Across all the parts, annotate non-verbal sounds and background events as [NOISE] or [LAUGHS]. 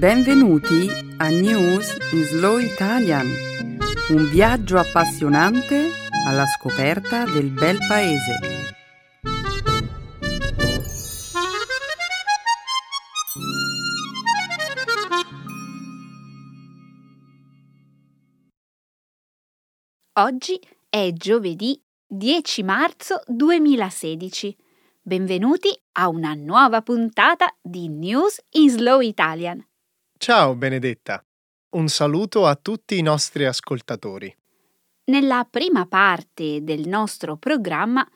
Benvenuti a News in Slow Italian, un viaggio appassionante alla scoperta del bel paese. Oggi è giovedì 10 marzo 2016. Benvenuti a una nuova puntata di News in Slow Italian. Ciao Benedetta, un saluto a tutti i nostri ascoltatori. Nella prima parte del nostro programma,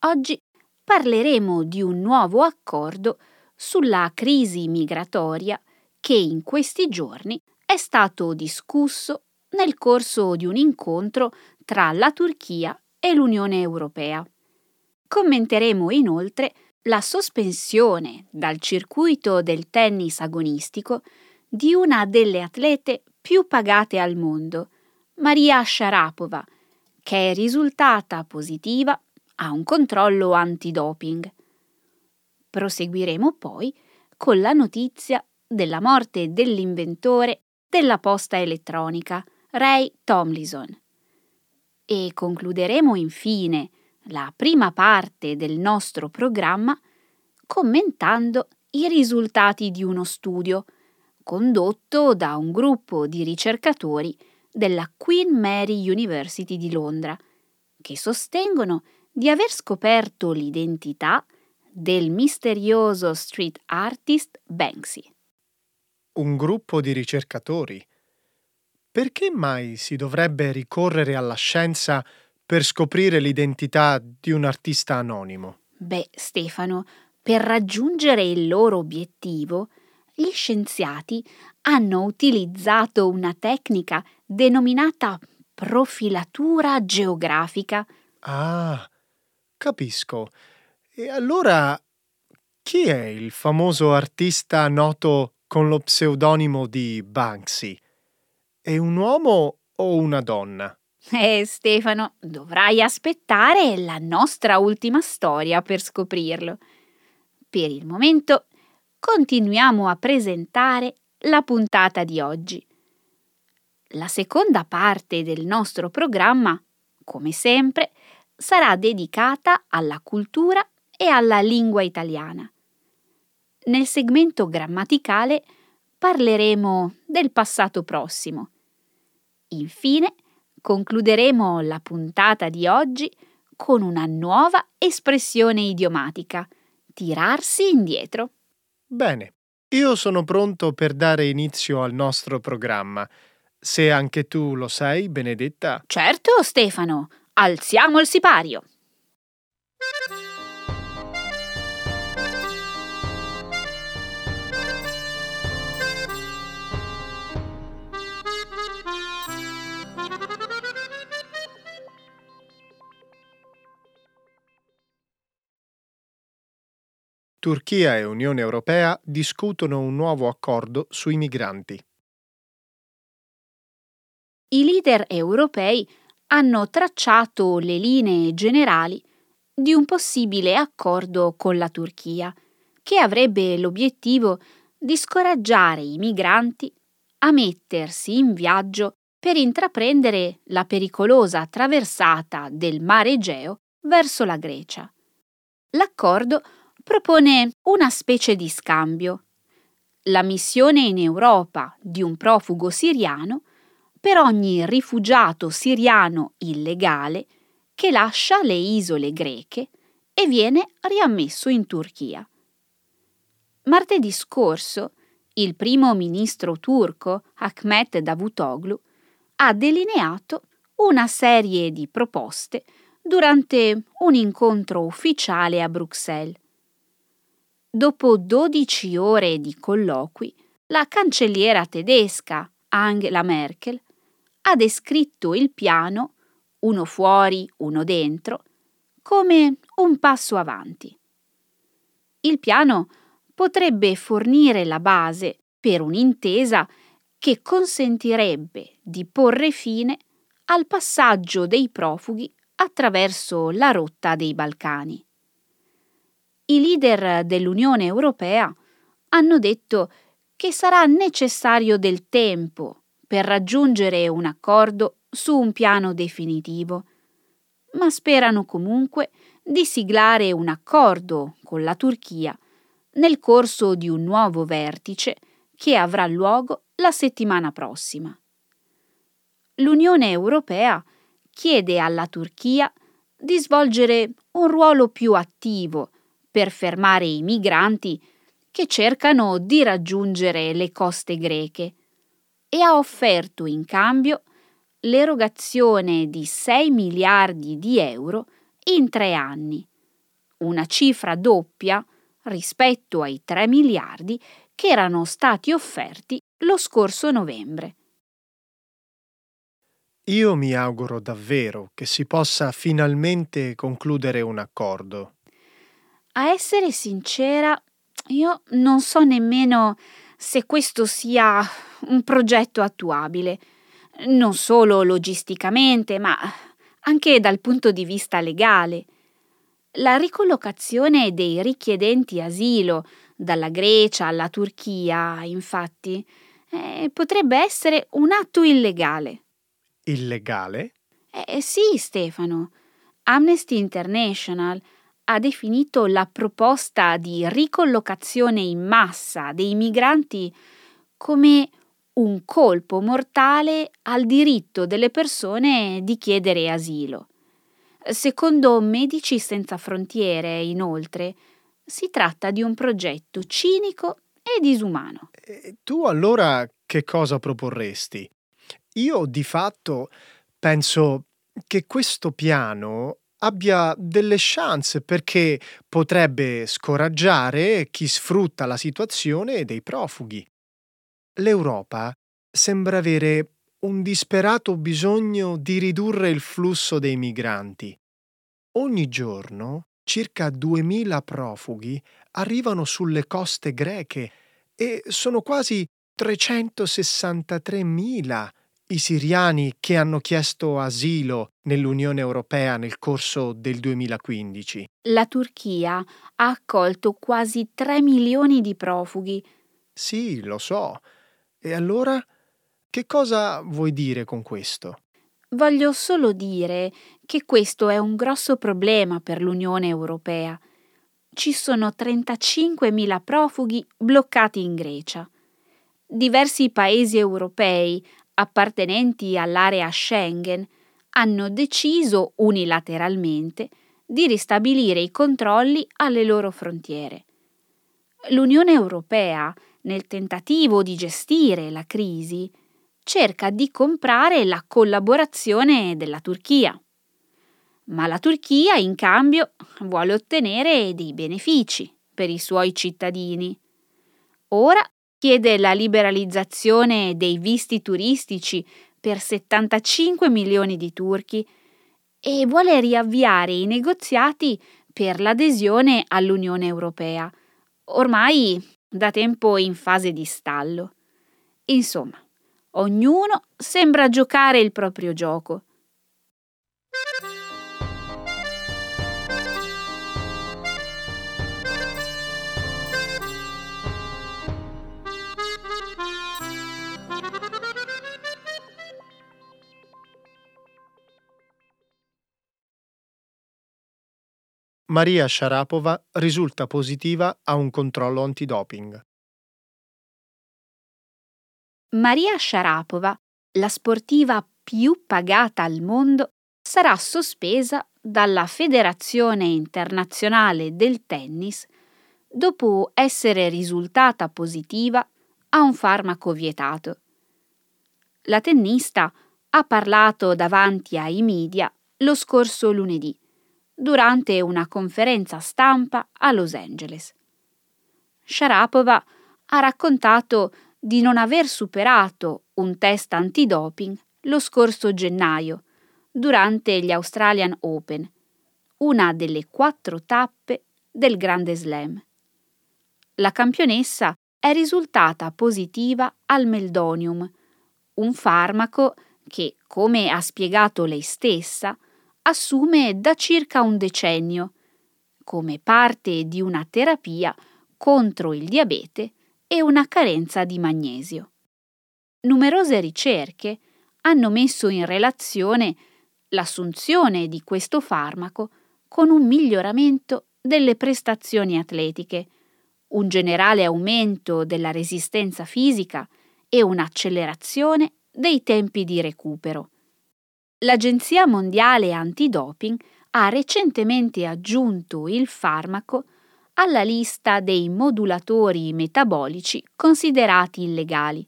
oggi parleremo di un nuovo accordo sulla crisi migratoria che in questi giorni è stato discusso nel corso di un incontro tra la Turchia e l'Unione Europea. Commenteremo inoltre la sospensione dal circuito del tennis agonistico di una delle atlete più pagate al mondo, Maria Sharapova, che è risultata positiva a un controllo antidoping. Proseguiremo poi con la notizia della morte dell'inventore della posta elettronica, Ray Tomlinson. E concluderemo infine la prima parte del nostro programma commentando i risultati di uno studio condotto da un gruppo di ricercatori della Queen Mary University di Londra, che sostengono di aver scoperto l'identità del misterioso street artist Banksy. Un gruppo di ricercatori? Perché mai si dovrebbe ricorrere alla scienza per scoprire l'identità di un artista anonimo? Beh, Stefano, per raggiungere il loro obiettivo, gli scienziati hanno utilizzato una tecnica denominata profilatura geografica. Ah, capisco. E allora chi è il famoso artista noto con lo pseudonimo di Banksy? È un uomo o una donna? Eh, Stefano, dovrai aspettare la nostra ultima storia per scoprirlo. Per il momento continuiamo a presentare la puntata di oggi. La seconda parte del nostro programma, come sempre, sarà dedicata alla cultura e alla lingua italiana. Nel segmento grammaticale parleremo del passato prossimo. Infine, concluderemo la puntata di oggi con una nuova espressione idiomatica, tirarsi indietro. Bene, io sono pronto per dare inizio al nostro programma. Se anche tu lo sei, Benedetta. Certo, Stefano. Alziamo il sipario. Turchia e Unione Europea discutono un nuovo accordo sui migranti. I leader europei hanno tracciato le linee generali di un possibile accordo con la Turchia, che avrebbe l'obiettivo di scoraggiare i migranti a mettersi in viaggio per intraprendere la pericolosa traversata del mare Egeo verso la Grecia. L'accordo propone una specie di scambio. La missione in Europa di un profugo siriano per ogni rifugiato siriano illegale che lascia le isole greche e viene riammesso in Turchia. Martedì scorso il primo ministro turco Ahmet Davutoglu ha delineato una serie di proposte durante un incontro ufficiale a Bruxelles Dopo 12 ore di colloqui, la cancelliera tedesca Angela Merkel ha descritto il piano, uno fuori, uno dentro, come un passo avanti. Il piano potrebbe fornire la base per un'intesa che consentirebbe di porre fine al passaggio dei profughi attraverso la rotta dei Balcani i leader dell'Unione Europea hanno detto che sarà necessario del tempo per raggiungere un accordo su un piano definitivo, ma sperano comunque di siglare un accordo con la Turchia nel corso di un nuovo vertice che avrà luogo la settimana prossima. L'Unione Europea chiede alla Turchia di svolgere un ruolo più attivo per fermare i migranti che cercano di raggiungere le coste greche e ha offerto in cambio l'erogazione di 6 miliardi di euro in tre anni, una cifra doppia rispetto ai 3 miliardi che erano stati offerti lo scorso novembre. Io mi auguro davvero che si possa finalmente concludere un accordo. A essere sincera, io non so nemmeno se questo sia un progetto attuabile, non solo logisticamente, ma anche dal punto di vista legale. La ricollocazione dei richiedenti asilo dalla Grecia alla Turchia, infatti, eh, potrebbe essere un atto illegale. Illegale? Eh, sì, Stefano. Amnesty International ha definito la proposta di ricollocazione in massa dei migranti come un colpo mortale al diritto delle persone di chiedere asilo. Secondo Medici Senza Frontiere, inoltre, si tratta di un progetto cinico e disumano. E tu allora che cosa proporresti? Io di fatto penso che questo piano abbia delle chance perché potrebbe scoraggiare chi sfrutta la situazione dei profughi. L'Europa sembra avere un disperato bisogno di ridurre il flusso dei migranti. Ogni giorno circa 2000 profughi arrivano sulle coste greche e sono quasi 363.000 i siriani che hanno chiesto asilo nell'Unione Europea nel corso del 2015. La Turchia ha accolto quasi 3 milioni di profughi. Sì, lo so. E allora che cosa vuoi dire con questo? Voglio solo dire che questo è un grosso problema per l'Unione Europea. Ci sono 35.000 profughi bloccati in Grecia. Diversi paesi europei appartenenti all'area Schengen hanno deciso unilateralmente di ristabilire i controlli alle loro frontiere. L'Unione Europea, nel tentativo di gestire la crisi, cerca di comprare la collaborazione della Turchia. Ma la Turchia, in cambio, vuole ottenere dei benefici per i suoi cittadini. Ora chiede la liberalizzazione dei visti turistici per 75 milioni di turchi e vuole riavviare i negoziati per l'adesione all'Unione Europea, ormai da tempo in fase di stallo. Insomma, ognuno sembra giocare il proprio gioco Maria Sharapova risulta positiva a un controllo antidoping. Maria Sharapova, la sportiva più pagata al mondo, sarà sospesa dalla Federazione internazionale del tennis dopo essere risultata positiva a un farmaco vietato. La tennista ha parlato davanti ai media lo scorso lunedì durante una conferenza stampa a Los Angeles. Sharapova ha raccontato di non aver superato un test antidoping lo scorso gennaio, durante gli Australian Open, una delle quattro tappe del Grande Slam. La campionessa è risultata positiva al meldonium, un farmaco che, come ha spiegato lei stessa, assume da circa un decennio, come parte di una terapia contro il diabete e una carenza di magnesio. Numerose ricerche hanno messo in relazione l'assunzione di questo farmaco con un miglioramento delle prestazioni atletiche, un generale aumento della resistenza fisica e un'accelerazione dei tempi di recupero. L'Agenzia Mondiale Antidoping ha recentemente aggiunto il farmaco alla lista dei modulatori metabolici considerati illegali.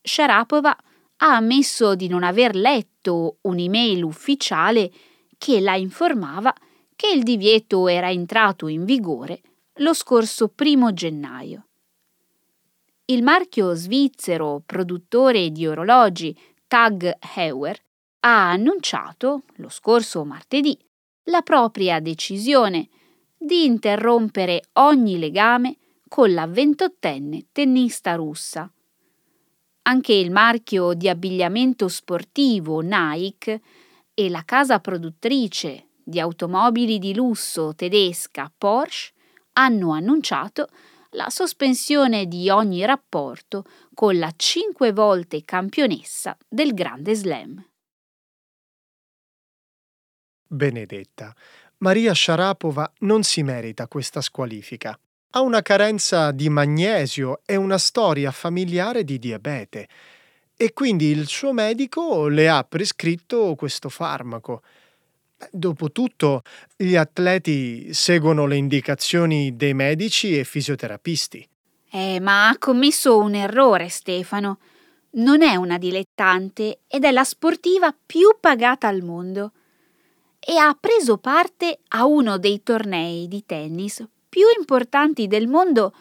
Sharapova ha ammesso di non aver letto un'email ufficiale che la informava che il divieto era entrato in vigore lo scorso primo gennaio. Il marchio svizzero produttore di orologi Tag Heuer ha annunciato, lo scorso martedì, la propria decisione di interrompere ogni legame con la ventottenne tennista russa. Anche il marchio di abbigliamento sportivo Nike e la casa produttrice di automobili di lusso tedesca Porsche hanno annunciato la sospensione di ogni rapporto con la cinque volte campionessa del Grande Slam. Benedetta, Maria Sharapova non si merita questa squalifica. Ha una carenza di magnesio e una storia familiare di diabete e quindi il suo medico le ha prescritto questo farmaco. Dopotutto, gli atleti seguono le indicazioni dei medici e fisioterapisti. Eh, ma ha commesso un errore, Stefano. Non è una dilettante ed è la sportiva più pagata al mondo. E ha preso parte a uno dei tornei di tennis più importanti del mondo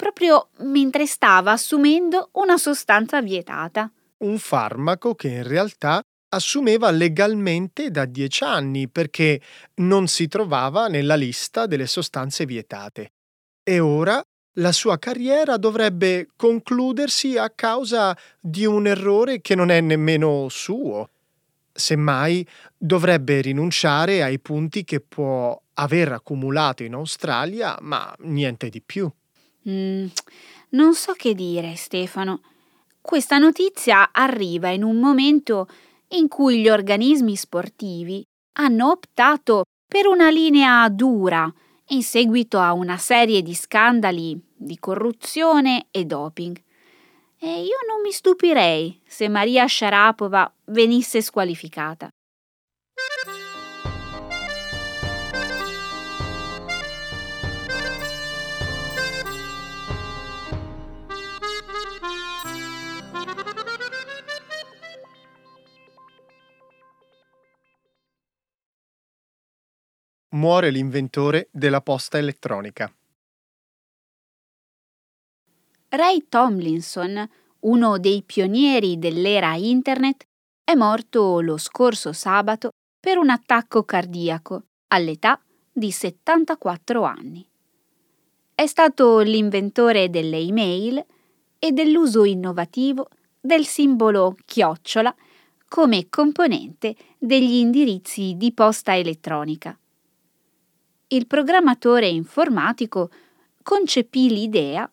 proprio mentre stava assumendo una sostanza vietata. Un farmaco che in realtà assumeva legalmente da dieci anni perché non si trovava nella lista delle sostanze vietate. E ora la sua carriera dovrebbe concludersi a causa di un errore che non è nemmeno suo. Semmai dovrebbe rinunciare ai punti che può aver accumulato in Australia, ma niente di più. Mm, non so che dire, Stefano. Questa notizia arriva in un momento in cui gli organismi sportivi hanno optato per una linea dura in seguito a una serie di scandali di corruzione e doping. E io non mi stupirei se Maria Sharapova venisse squalificata. Muore l'inventore della posta elettronica. Ray Tomlinson, uno dei pionieri dell'era Internet, è morto lo scorso sabato per un attacco cardiaco all'età di 74 anni. È stato l'inventore delle email e dell'uso innovativo del simbolo chiocciola come componente degli indirizzi di posta elettronica. Il programmatore informatico concepì l'idea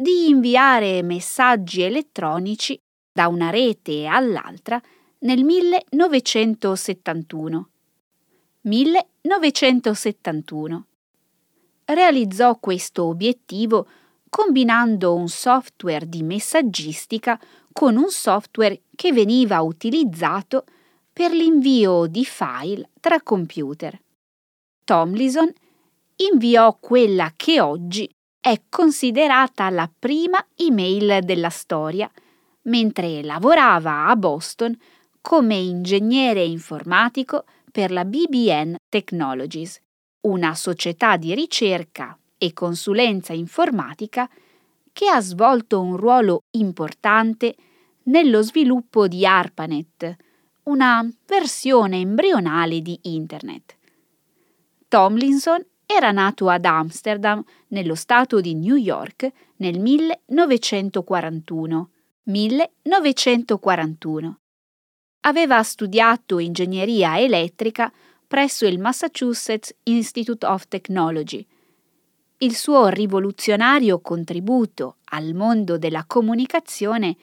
di inviare messaggi elettronici da una rete all'altra nel 1971. 1971. Realizzò questo obiettivo combinando un software di messaggistica con un software che veniva utilizzato per l'invio di file tra computer. Tomlinson inviò quella che oggi è considerata la prima email della storia, mentre lavorava a Boston come ingegnere informatico per la BBN Technologies, una società di ricerca e consulenza informatica che ha svolto un ruolo importante nello sviluppo di ARPANET, una versione embrionale di Internet. Tomlinson era nato ad Amsterdam, nello stato di New York, nel 1941. 1941. Aveva studiato ingegneria elettrica presso il Massachusetts Institute of Technology. il suo rivoluzionario contributo al mondo della comunicazione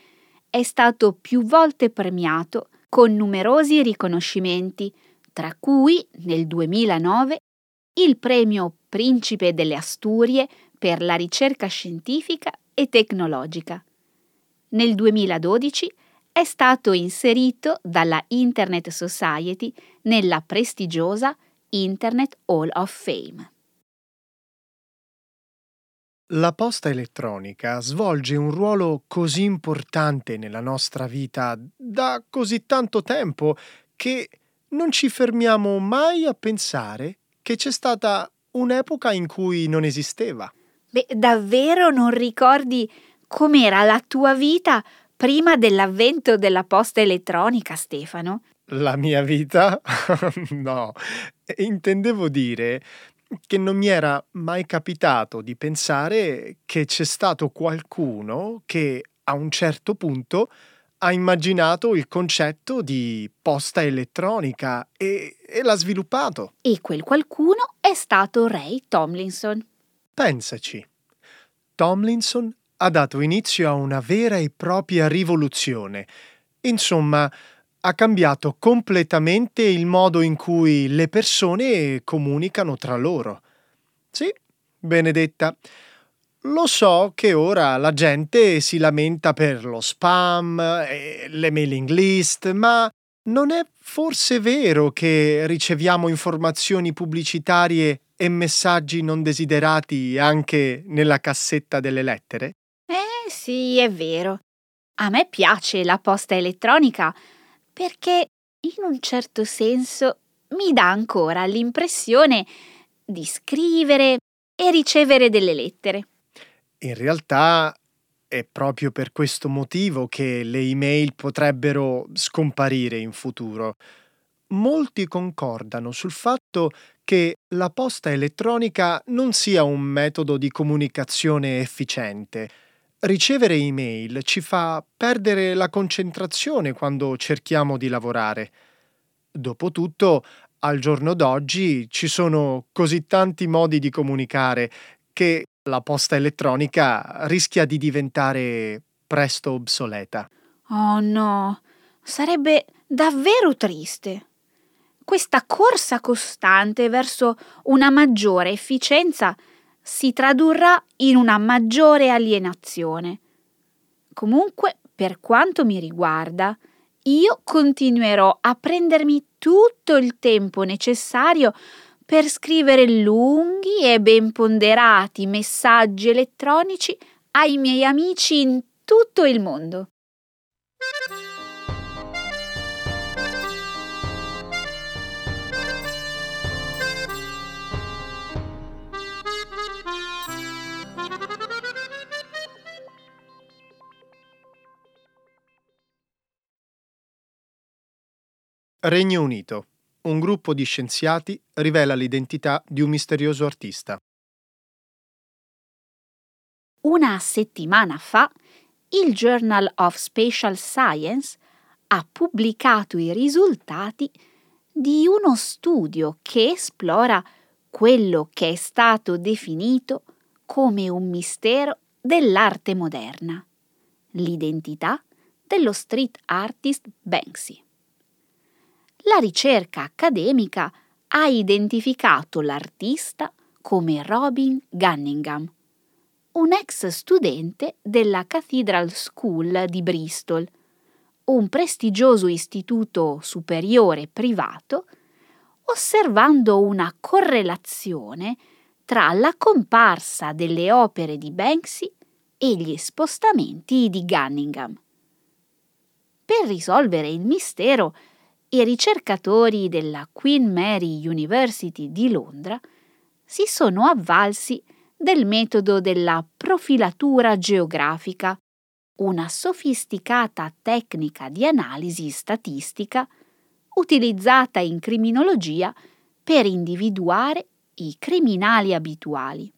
è stato più volte premiato con numerosi riconoscimenti, tra cui nel 2009 il premio Principe delle Asturie per la ricerca scientifica e tecnologica. Nel 2012 è stato inserito dalla Internet Society nella prestigiosa Internet Hall of Fame. La posta elettronica svolge un ruolo così importante nella nostra vita da così tanto tempo che non ci fermiamo mai a pensare che c'è stata un'epoca in cui non esisteva. Beh, davvero non ricordi com'era la tua vita prima dell'avvento della posta elettronica, Stefano? La mia vita? [LAUGHS] no, intendevo dire che non mi era mai capitato di pensare che c'è stato qualcuno che a un certo punto ha immaginato il concetto di posta elettronica e, e l'ha sviluppato. E quel qualcuno è stato Ray Tomlinson. Pensaci. Tomlinson ha dato inizio a una vera e propria rivoluzione. Insomma, ha cambiato completamente il modo in cui le persone comunicano tra loro. Sì, Benedetta, lo so che ora la gente si lamenta per lo spam, e le mailing list, ma non è forse vero che riceviamo informazioni pubblicitarie e messaggi non desiderati anche nella cassetta delle lettere? Eh sì, è vero. A me piace la posta elettronica perché in un certo senso mi dà ancora l'impressione di scrivere e ricevere delle lettere. In realtà è proprio per questo motivo che le email potrebbero scomparire in futuro. Molti concordano sul fatto che la posta elettronica non sia un metodo di comunicazione efficiente, Ricevere email ci fa perdere la concentrazione quando cerchiamo di lavorare. Dopotutto, al giorno d'oggi ci sono così tanti modi di comunicare che la posta elettronica rischia di diventare presto obsoleta. Oh no, sarebbe davvero triste. Questa corsa costante verso una maggiore efficienza si tradurrà in una maggiore alienazione. Comunque, per quanto mi riguarda, io continuerò a prendermi tutto il tempo necessario per scrivere lunghi e ben ponderati messaggi elettronici ai miei amici in tutto il mondo. Regno Unito. Un gruppo di scienziati rivela l'identità di un misterioso artista. Una settimana fa il Journal of Spatial Science ha pubblicato i risultati di uno studio che esplora quello che è stato definito come un mistero dell'arte moderna, l'identità dello street artist Banksy la ricerca accademica ha identificato l'artista come Robin Gunningham, un ex studente della Cathedral School di Bristol, un prestigioso istituto superiore privato, osservando una correlazione tra la comparsa delle opere di Banksy e gli spostamenti di Gunningham. Per risolvere il mistero, i ricercatori della Queen Mary University di Londra si sono avvalsi del metodo della profilatura geografica, una sofisticata tecnica di analisi statistica utilizzata in criminologia per individuare i criminali abituali.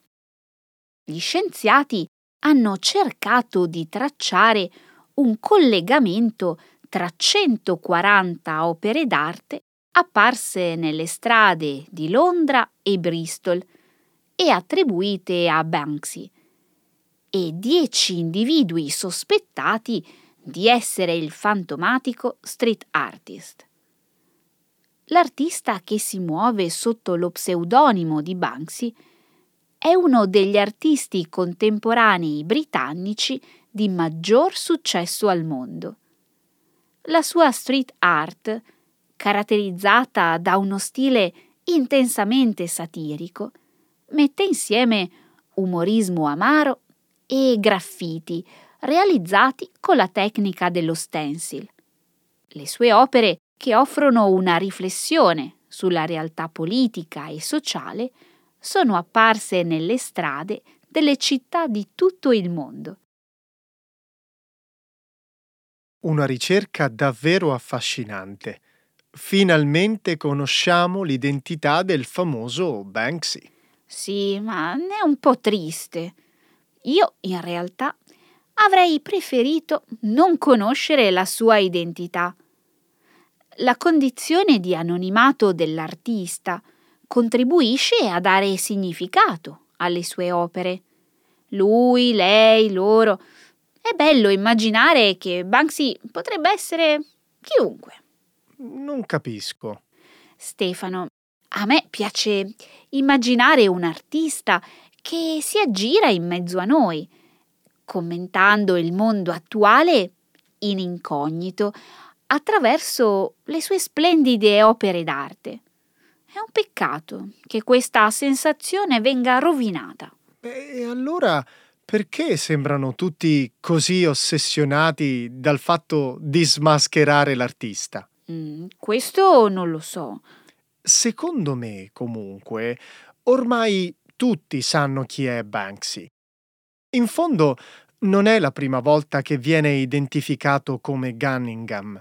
Gli scienziati hanno cercato di tracciare un collegamento tra 140 opere d'arte apparse nelle strade di Londra e Bristol e attribuite a Banksy, e dieci individui sospettati di essere il fantomatico street artist. L'artista che si muove sotto lo pseudonimo di Banksy è uno degli artisti contemporanei britannici di maggior successo al mondo. La sua street art, caratterizzata da uno stile intensamente satirico, mette insieme umorismo amaro e graffiti realizzati con la tecnica dello stencil. Le sue opere, che offrono una riflessione sulla realtà politica e sociale, sono apparse nelle strade delle città di tutto il mondo. Una ricerca davvero affascinante. Finalmente conosciamo l'identità del famoso Banksy. Sì, ma è un po' triste. Io, in realtà, avrei preferito non conoscere la sua identità. La condizione di anonimato dell'artista contribuisce a dare significato alle sue opere. Lui, lei, loro. È bello immaginare che Banksy potrebbe essere chiunque. Non capisco. Stefano, a me piace immaginare un artista che si aggira in mezzo a noi, commentando il mondo attuale in incognito attraverso le sue splendide opere d'arte. È un peccato che questa sensazione venga rovinata. E allora perché sembrano tutti così ossessionati dal fatto di smascherare l'artista? Mm, questo non lo so. Secondo me, comunque, ormai tutti sanno chi è Banksy. In fondo, non è la prima volta che viene identificato come Gunningham.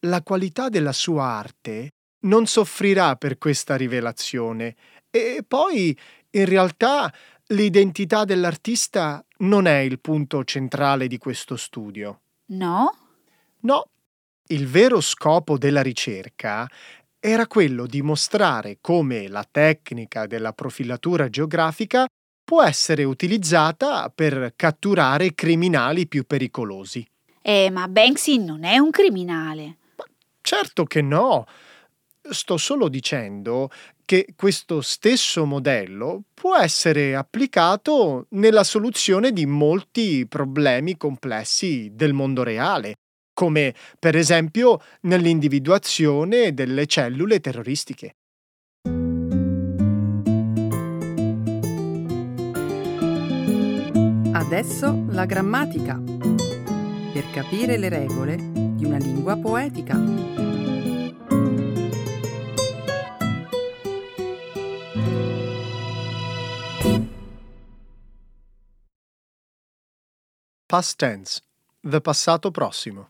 La qualità della sua arte non soffrirà per questa rivelazione. E poi, in realtà, l'identità dell'artista non è il punto centrale di questo studio. No? No. Il vero scopo della ricerca era quello di mostrare come la tecnica della profilatura geografica può essere utilizzata per catturare criminali più pericolosi. Eh, ma Banksy non è un criminale. Ma certo che no. Sto solo dicendo che questo stesso modello può essere applicato nella soluzione di molti problemi complessi del mondo reale, come per esempio nell'individuazione delle cellule terroristiche. Adesso la grammatica, per capire le regole di una lingua poetica. Past tense, the passato prossimo.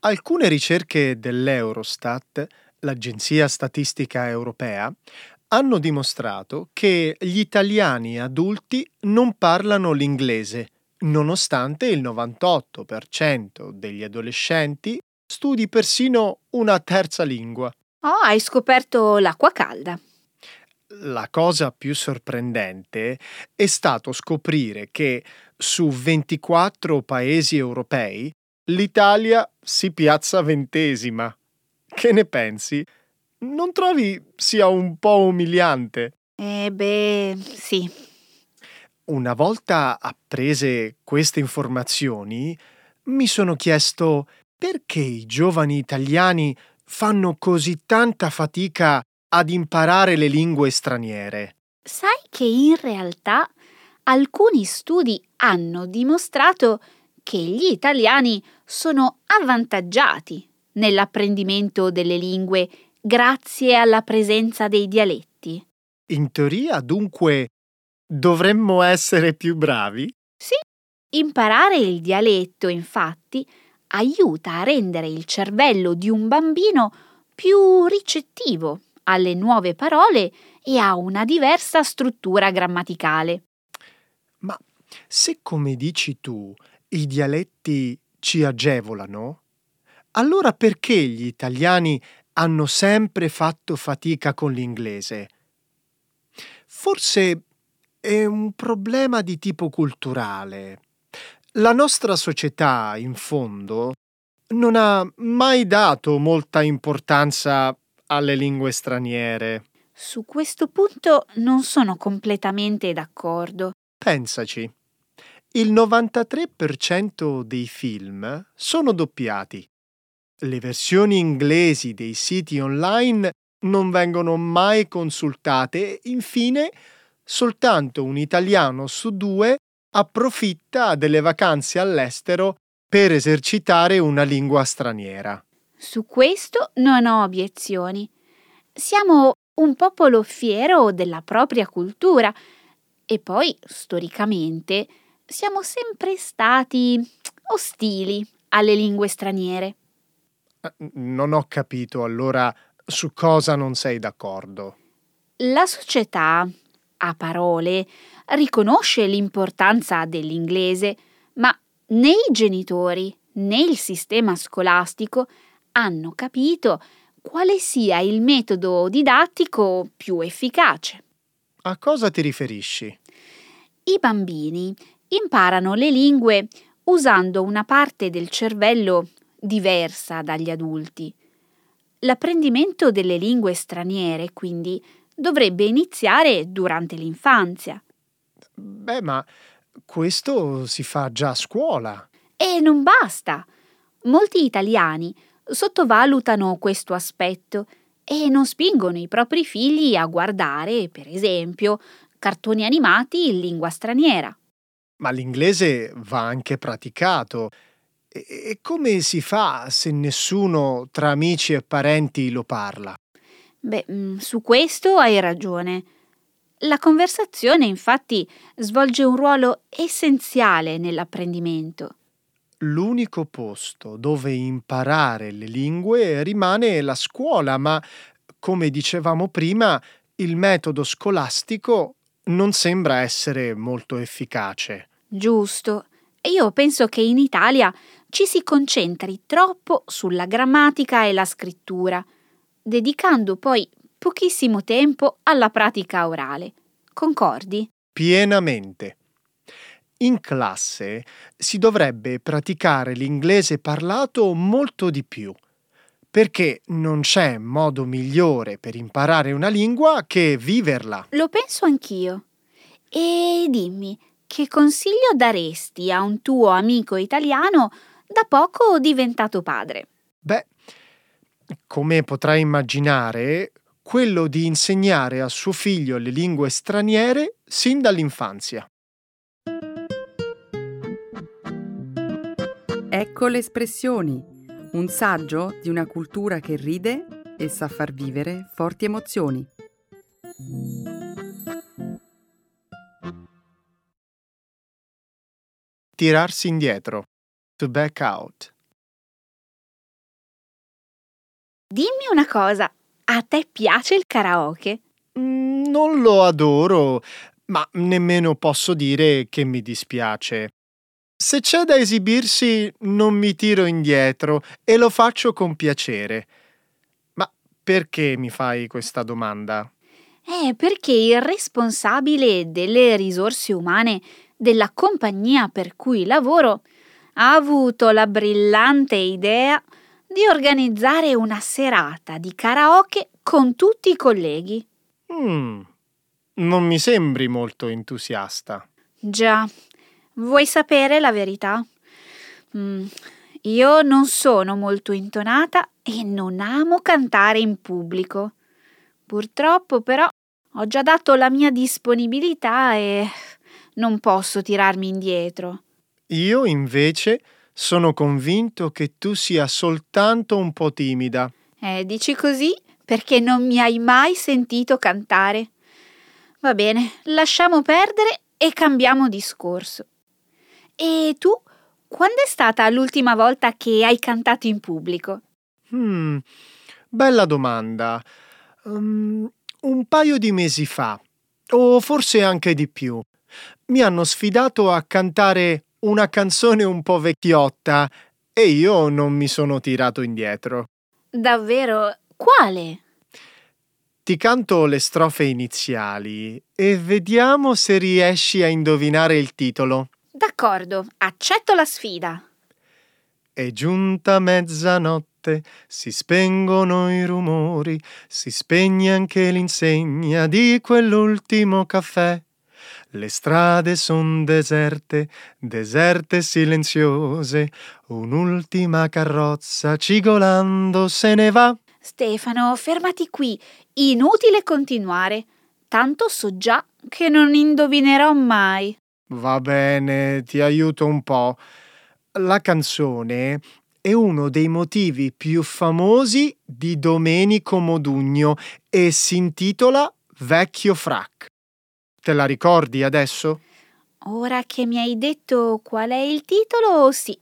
Alcune ricerche dell'Eurostat, l'agenzia statistica europea, hanno dimostrato che gli italiani adulti non parlano l'inglese, nonostante il 98% degli adolescenti studi persino una terza lingua. Oh, hai scoperto l'acqua calda la cosa più sorprendente è stato scoprire che su 24 paesi europei l'Italia si piazza ventesima. Che ne pensi? Non trovi sia un po' umiliante? Eh beh, sì. Una volta apprese queste informazioni, mi sono chiesto perché i giovani italiani fanno così tanta fatica ad imparare le lingue straniere. Sai che in realtà alcuni studi hanno dimostrato che gli italiani sono avvantaggiati nell'apprendimento delle lingue grazie alla presenza dei dialetti. In teoria, dunque, dovremmo essere più bravi? Sì, imparare il dialetto, infatti, aiuta a rendere il cervello di un bambino più ricettivo alle nuove parole e a una diversa struttura grammaticale. Ma se, come dici tu, i dialetti ci agevolano, allora perché gli italiani hanno sempre fatto fatica con l'inglese. Forse è un problema di tipo culturale. La nostra società, in fondo, non ha mai dato molta importanza alle lingue straniere. Su questo punto non sono completamente d'accordo. Pensaci. Il 93% dei film sono doppiati. Le versioni inglesi dei siti online non vengono mai consultate e infine soltanto un italiano su due approfitta delle vacanze all'estero per esercitare una lingua straniera. Su questo non ho obiezioni. Siamo un popolo fiero della propria cultura e poi, storicamente, siamo sempre stati ostili alle lingue straniere. Eh, non ho capito allora su cosa non sei d'accordo. La società, a parole, riconosce l'importanza dell'inglese, ma né i genitori né il sistema scolastico hanno capito quale sia il metodo didattico più efficace. A cosa ti riferisci? I bambini imparano le lingue usando una parte del cervello diversa dagli adulti. L'apprendimento delle lingue straniere, quindi, dovrebbe iniziare durante l'infanzia. Beh, ma questo si fa già a scuola. E non basta. Molti italiani sottovalutano questo aspetto e non spingono i propri figli a guardare, per esempio, cartoni animati in lingua straniera. Ma l'inglese va anche praticato. E come si fa se nessuno tra amici e parenti lo parla? Beh, mm, su questo hai ragione. La conversazione infatti svolge un ruolo essenziale nell'apprendimento. L'unico posto dove imparare le lingue rimane la scuola, ma come dicevamo prima, il metodo scolastico non sembra essere molto efficace. Giusto. Io penso che in Italia ci si concentri troppo sulla grammatica e la scrittura, dedicando poi pochissimo tempo alla pratica orale. Concordi? Pienamente. In classe si dovrebbe praticare l'inglese parlato molto di più, perché non c'è modo migliore per imparare una lingua che viverla. Lo penso anch'io. E dimmi, che consiglio daresti a un tuo amico italiano da poco diventato padre? Beh, come potrai immaginare, quello di insegnare a suo figlio le lingue straniere sin dall'infanzia. Ecco le espressioni, un saggio di una cultura che ride e sa far vivere forti emozioni. Tirarsi indietro. To back out. Dimmi una cosa, a te piace il karaoke? Mm, non lo adoro, ma nemmeno posso dire che mi dispiace. Se c'è da esibirsi, non mi tiro indietro e lo faccio con piacere. Ma perché mi fai questa domanda? Eh, perché il responsabile delle risorse umane della compagnia per cui lavoro ha avuto la brillante idea di organizzare una serata di karaoke con tutti i colleghi. Mm, non mi sembri molto entusiasta. Già, Vuoi sapere la verità? Mm, io non sono molto intonata e non amo cantare in pubblico. Purtroppo però ho già dato la mia disponibilità e non posso tirarmi indietro. Io invece sono convinto che tu sia soltanto un po' timida. Eh, dici così perché non mi hai mai sentito cantare. Va bene, lasciamo perdere e cambiamo discorso. E tu, quando è stata l'ultima volta che hai cantato in pubblico? Hmm, bella domanda. Um, un paio di mesi fa, o forse anche di più. Mi hanno sfidato a cantare una canzone un po' vecchiotta e io non mi sono tirato indietro. Davvero? Quale? Ti canto le strofe iniziali e vediamo se riesci a indovinare il titolo. D'accordo, accetto la sfida. È giunta mezzanotte, si spengono i rumori, si spegne anche l'insegna di quell'ultimo caffè. Le strade son deserte, deserte e silenziose, un'ultima carrozza cigolando se ne va. Stefano, fermati qui. Inutile continuare. Tanto so già che non indovinerò mai. Va bene, ti aiuto un po'. La canzone è uno dei motivi più famosi di Domenico Modugno e si intitola Vecchio frac. Te la ricordi adesso? Ora che mi hai detto qual è il titolo, sì.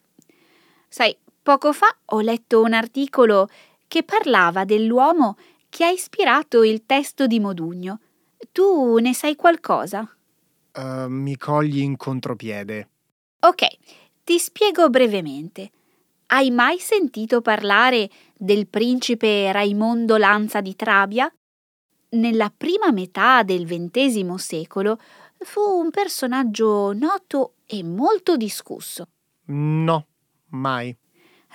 Sai, poco fa ho letto un articolo che parlava dell'uomo che ha ispirato il testo di Modugno. Tu ne sai qualcosa? Uh, mi cogli in contropiede. Ok, ti spiego brevemente. Hai mai sentito parlare del principe Raimondo Lanza di Trabia? Nella prima metà del XX secolo fu un personaggio noto e molto discusso. No, mai.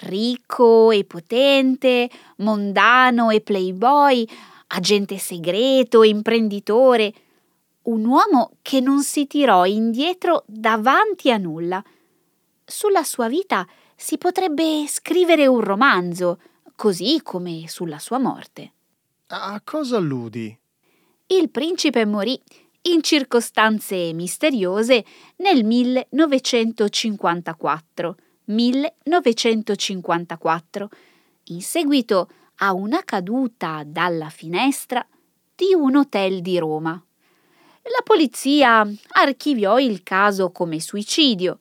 Ricco e potente, mondano e playboy, agente segreto, imprenditore, un uomo che non si tirò indietro davanti a nulla. Sulla sua vita si potrebbe scrivere un romanzo, così come sulla sua morte. A cosa alludi? Il principe morì in circostanze misteriose nel 1954. 1954, in seguito a una caduta dalla finestra di un hotel di Roma. La polizia archiviò il caso come suicidio.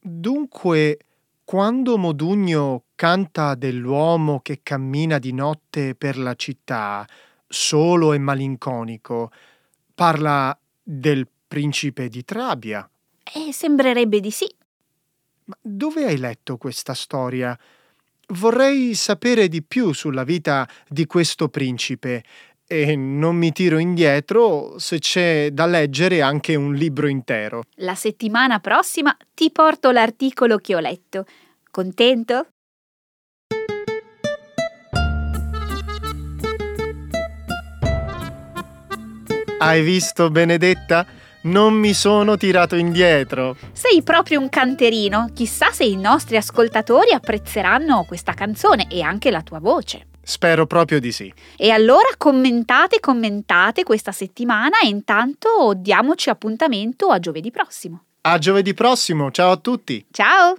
Dunque, quando Modugno canta dell'uomo che cammina di notte per la città, solo e malinconico, parla del principe di Trabia. E sembrerebbe di sì. Ma dove hai letto questa storia? Vorrei sapere di più sulla vita di questo principe e non mi tiro indietro se c'è da leggere anche un libro intero. La settimana prossima ti porto l'articolo che ho letto. Contento? Hai visto, Benedetta? Non mi sono tirato indietro. Sei proprio un canterino. Chissà se i nostri ascoltatori apprezzeranno questa canzone e anche la tua voce. Spero proprio di sì. E allora commentate, commentate questa settimana e intanto diamoci appuntamento a giovedì prossimo. A giovedì prossimo, ciao a tutti. Ciao!